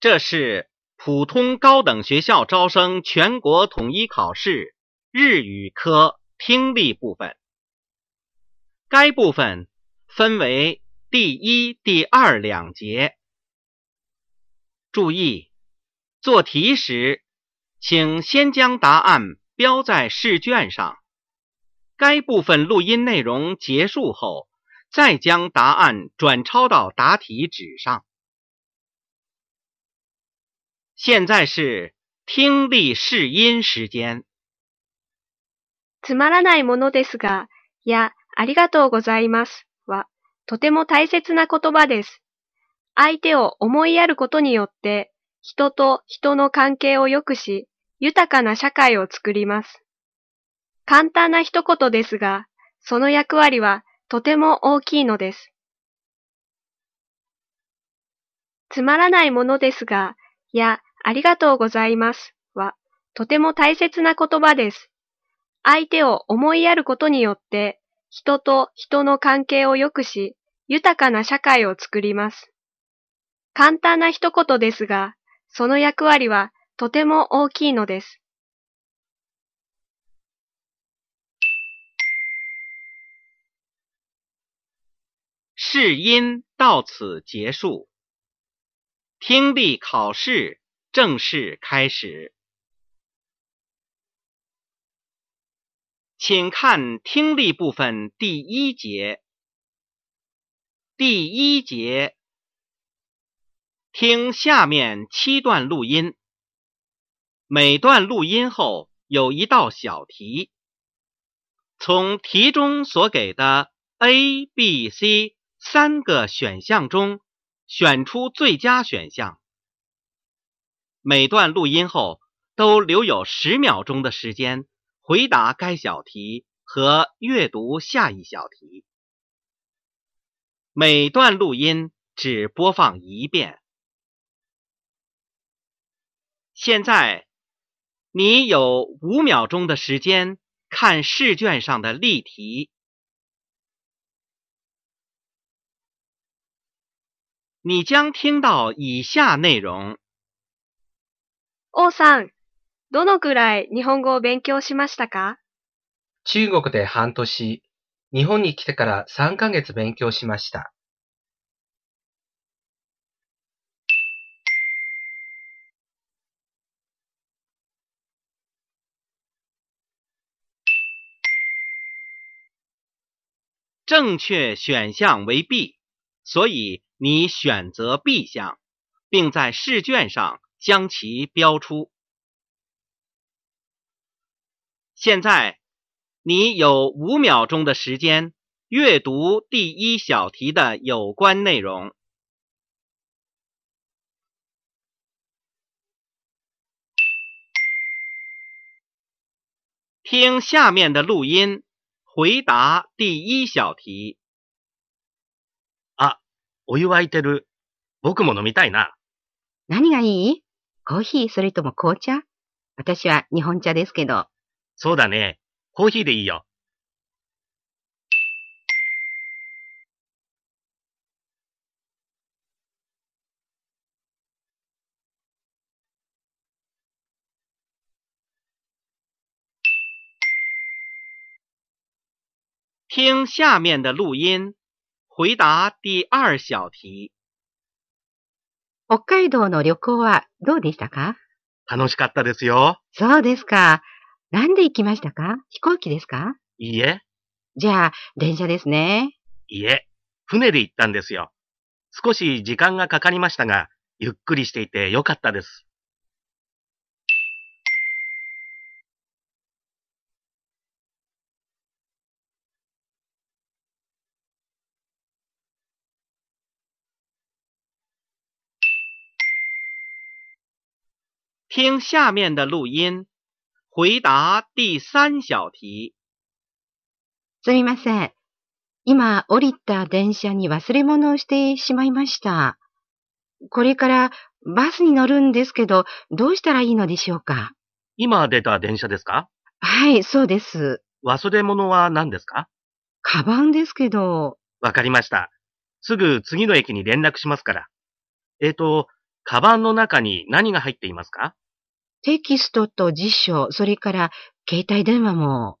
这是普通高等学校招生全国统一考试日语科听力部分。该部分分为第一、第二两节。注意，做题时，请先将答案标在试卷上。该部分录音内容结束后，再将答案转抄到答题纸上。现在是听力试音时间。つまらないものですが、や、ありがとうございますは、とても大切な言葉です。相手を思いやることによって、人と人の関係を良くし、豊かな社会を作ります。簡単な一言ですが、その役割はとても大きいのです。つまらないものですが、や、ありがとうございますは、とても大切な言葉です。相手を思いやることによって、人と人の関係を良くし、豊かな社会を作ります。簡単な一言ですが、その役割はとても大きいのです。试音到此结束，听力考试正式开始。请看听力部分第一节。第一节。听下面七段录音，每段录音后有一道小题，从题中所给的 A、B、C 三个选项中选出最佳选项。每段录音后都留有十秒钟的时间回答该小题和阅读下一小题。每段录音只播放一遍。现在，你有五秒钟的时间看试卷上的例题。你将听到以下内容。王さん、どのくらい日本語を勉強しましたか？中国で半年、日本に来てから3ヶ月勉強しました。正确选项为 B，所以你选择 B 项，并在试卷上将其标出。现在你有五秒钟的时间阅读第一小题的有关内容，听下面的录音。回答第一小题。あ、お湯沸いてる。僕も飲みたいな。何がいい コーヒーそれとも紅茶？私は日本茶ですけど。そうだね。コーヒーでいいよ。听下面的录音，回答第二小题。北海道の旅行はどうでしたか？楽しかったですよ。そうですか。何で行きましたか？飛行機ですか？いいえ。じゃあ、電車ですね。いいえ、船で行ったんですよ。少し時間がかかりましたが、ゆっくりしていてよかったです。听下面的录音，回答第三小题。すみません。今降りた電車に忘れ物をしてしまいました。これからバスに乗るんですけど、どうしたらいいのでしょうか？今出た電車ですか？はい、そうです。忘れ物は何ですか？カバンですけど。わかりました。すぐ次の駅に連絡しますから。えっ、ー、と、カバンの中に何が入っていますか？テキストと辞書、それから携帯電話も。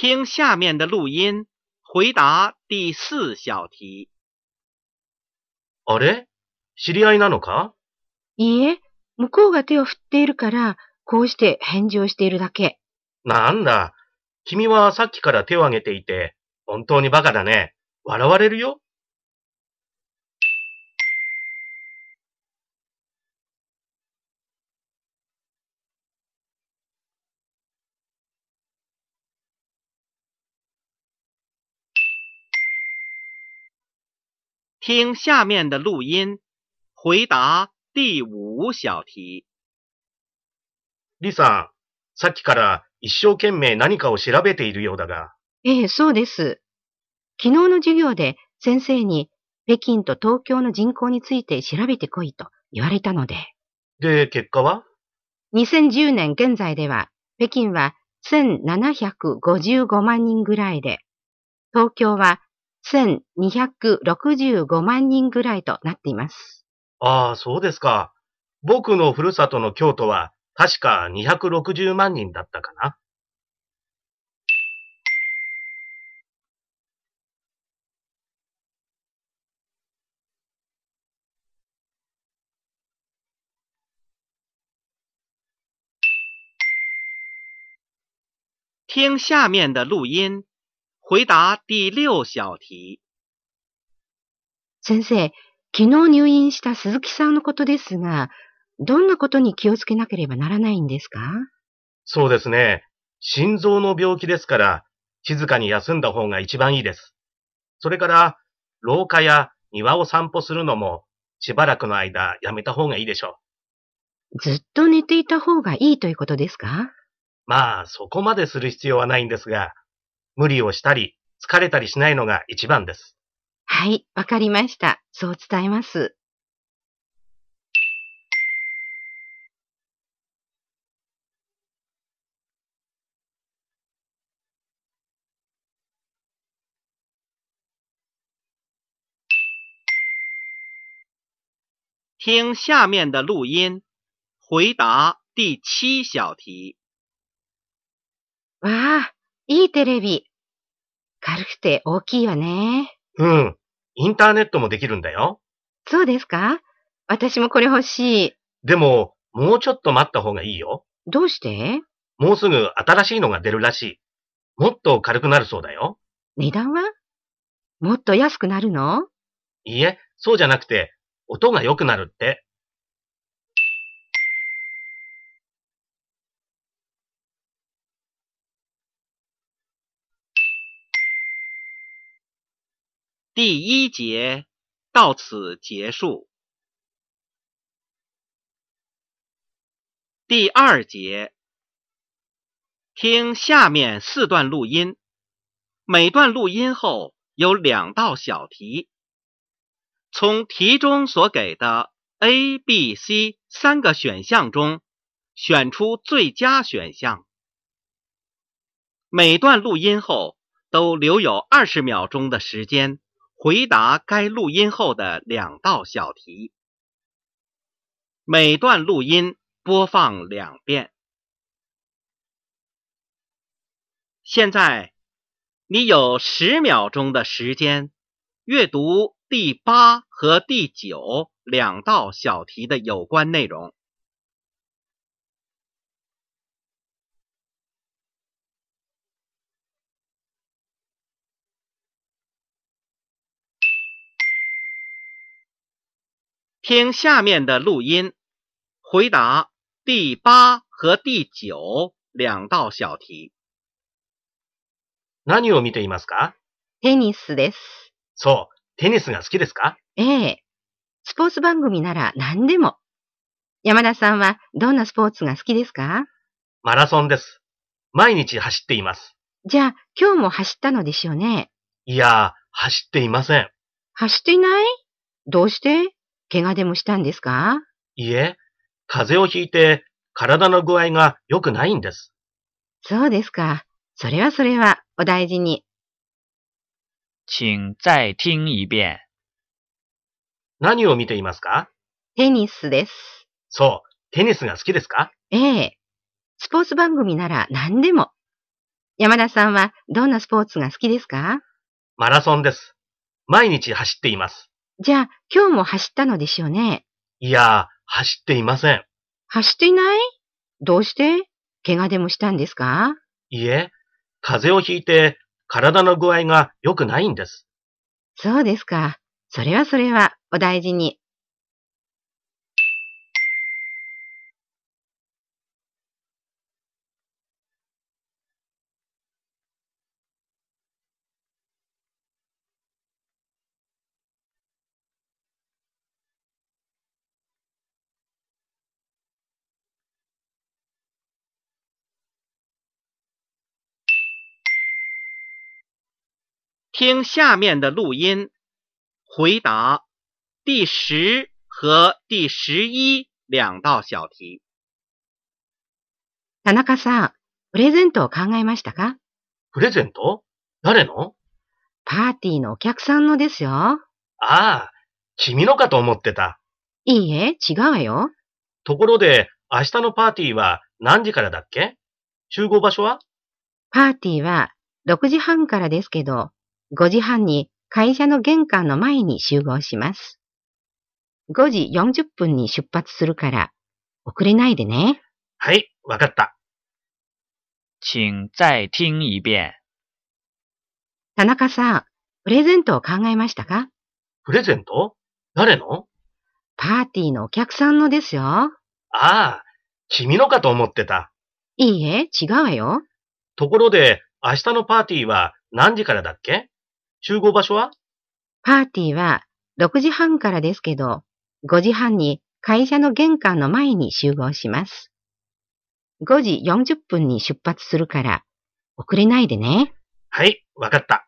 听下面的录音，回答第四小题。あれ？知り合いなのか？いいえ、向こうが手を振っているから、こうして返事をしているだけ。なんだ。君はさっきから手を挙げていて、本当にバカだね。笑われるよ？听下面的录音，回答第五小题。リさん、さっきから一生懸命何かを調べているようだが、ええ、そうです。昨日の授業で先生に北京と東京の人口について調べてこいと言われたので、で、結果は？2010年現在では北京は1755万人ぐらいで、東京は1265万人ぐらいとなっています。ああ、そうですか。僕のふるさとの京都は確か260万人だったかな。听下面的录音，回答第六小题。先生、昨日入院した鈴木さんのことですが、どんなことに気をつけなければならないんですか？そうですね。心臓の病気ですから、静かに休んだ方が一番いいです。それから、廊下や庭を散歩するのも、しばらくの間やめた方がいいでしょう。ずっと寝ていた方がいいということですか？まあ、そこまでする必要はないんですが、無理をしたり、疲れたりしないのが一番です。はい、わかりました。そう伝えます。听下面的录音，回答第七小题。わあ、いいテレビ。軽くて大きいわね。うん。インターネットもできるんだよ。そうですか？私もこれ欲しい。でも、もうちょっと待った方がいいよ。どうして？もうすぐ新しいのが出るらしい。もっと軽くなるそうだよ。値段は？もっと安くなるの？いいえ、そうじゃなくて、音が良くなるって。第一节到此结束。第二节，听下面四段录音，每段录音后有两道小题，从题中所给的 A、B、C 三个选项中选出最佳选项。每段录音后都留有二十秒钟的时间。回答该录音后的两道小题，每段录音播放两遍。现在你有十秒钟的时间阅读第八和第九两道小题的有关内容。听下面的录音，回答第八和第九两道小题。何を見ていますか？テニスです。そう、テニスが好きですか？ええ。スポーツ番組なら何でも。山田さんはどんなスポーツが好きですか？マラソンです。毎日走っています。じゃあ今日も走ったのでしょうね。いやー、走っていません。走っていない？どうして？怪我でもしたんですか？いえ、風邪をひいて体の具合が良くないんです。そうですか。それはそれは、お大事に。请再听一遍。何を見ていますか？テニスです。そう、テニスが好きですか？ええ。スポーツ番組なら何でも。山田さんはどんなスポーツが好きですか？マラソンです。毎日走っています。じゃあ、今日も走ったのでしょうね。いやー、走っていません。走っていない？どうして？怪我でもしたんですか？いえ、風邪をひいて体の具合が良くないんです。そうですか。それはそれは、お大事に。听下面的录音，回答第十和第十一两道小题。田中さん、プレゼントを考えましたか？プレゼント？誰の？パーティーのお客さんのですよ。ああ、君のかと思ってた。いいえ、違うわよ。ところで、明日のパーティーは何時からだっけ？集合場所は？パーティーは6時半からですけど、5時半に会社の玄関の前に集合します。5時40分に出発するから、遅れないでね。はい、わかった。请再听一遍。田中さん、プレゼントを考えましたか？プレゼント？誰の？パーティーのお客さんのですよ。ああ、君のかと思ってた。いいえ、違うわよ。ところで、明日のパーティーは何時からだっけ？集合場所は？パーティーは6時半からですけど、5時半に会社の玄関の前に集合します。5時40分に出発するから、遅れないでね。はい、わかった。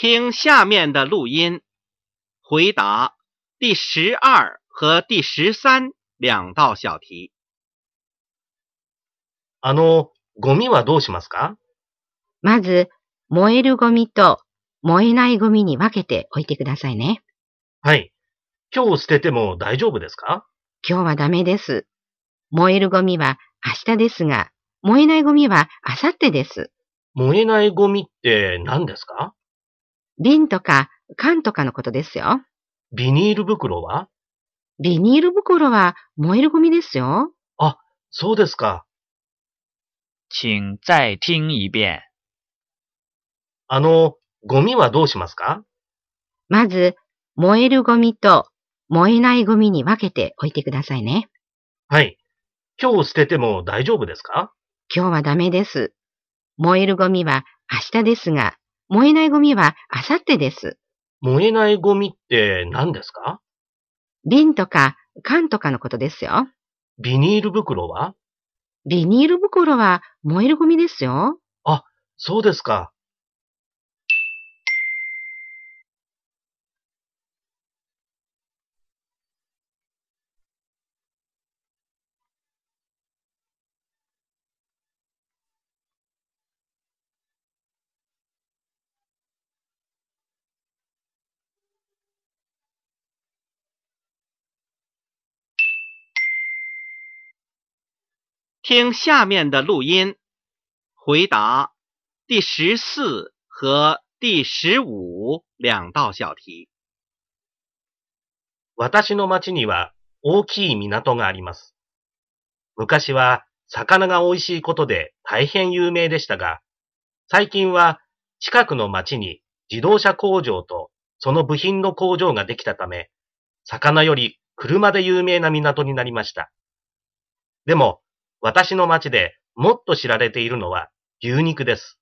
听下面的录音，回答第十二和第十三两道小题。あの、ゴミはどうしますか？まず、燃えるゴミと燃えないゴミに分けておいてくださいね。はい。今日捨てても大丈夫ですか？今日はダメです。燃えるゴミは明日ですが、燃えないゴミは明後日です。燃えないゴミって何ですか？瓶とか缶とかのことですよ。ビニール袋は？ビニール袋は燃えるゴミですよ。そうですか。请再听一遍。あの、ゴミはどうしますか？まず、燃えるゴミと燃えないゴミに分けておいてくださいね。はい。今日捨てても大丈夫ですか？今日はダメです。燃えるゴミは明日ですが、燃えないゴミは明後日です。燃えないゴミって何ですか？瓶とか缶とかのことですよ。ビニール袋は？ビニール袋は燃えるゴミですよ。そうですか。听下面的录音，回答第十四和第十五两道小题。私の町には大きい港があります。昔は魚が美味しいことで大変有名でしたが、最近は近くの町に自動車工場とその部品の工場ができたため、魚より車で有名な港になりました。でも、私の町でもっと知られているのは牛肉です。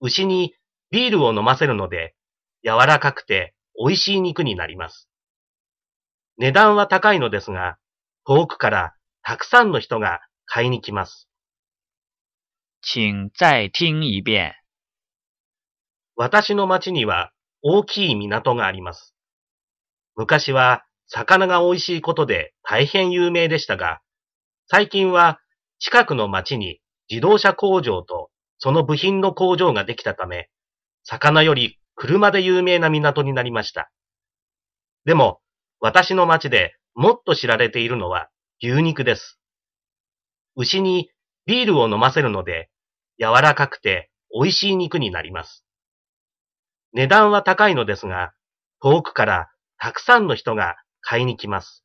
牛にビールを飲ませるので、柔らかくて美味しい肉になります。値段は高いのですが、遠くからたくさんの人が買いに来ます。请再听一遍。私の町には大きい港があります。昔は魚が美味しいことで大変有名でしたが、最近は近くの町に自動車工場とその部品の工場ができたため、魚より車で有名な港になりました。でも、私の町でもっと知られているのは牛肉です。牛にビールを飲ませるので、柔らかくて美味しい肉になります。値段は高いのですが、遠くからたくさんの人が買いに来ます。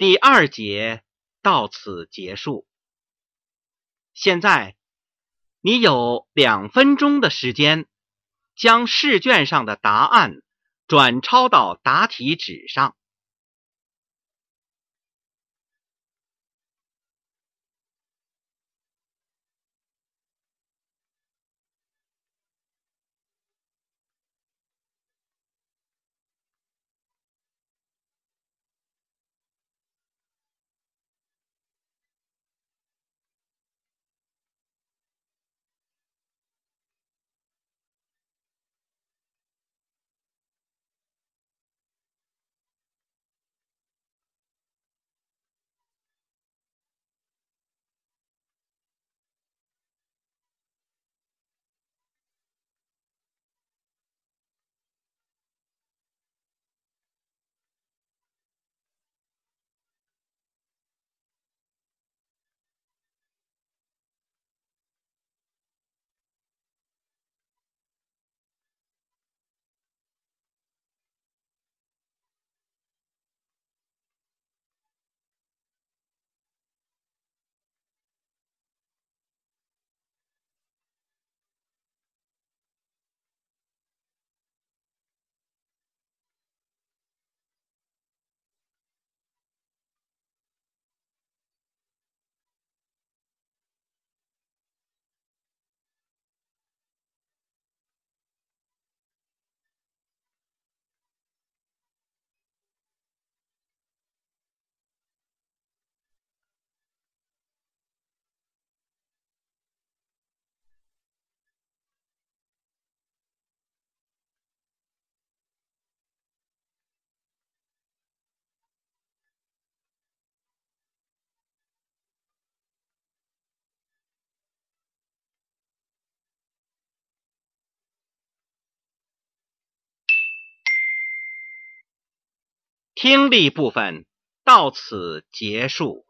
第二节到此结束。现在你有两分钟的时间，将试卷上的答案转抄到答题纸上。听力部分到此结束。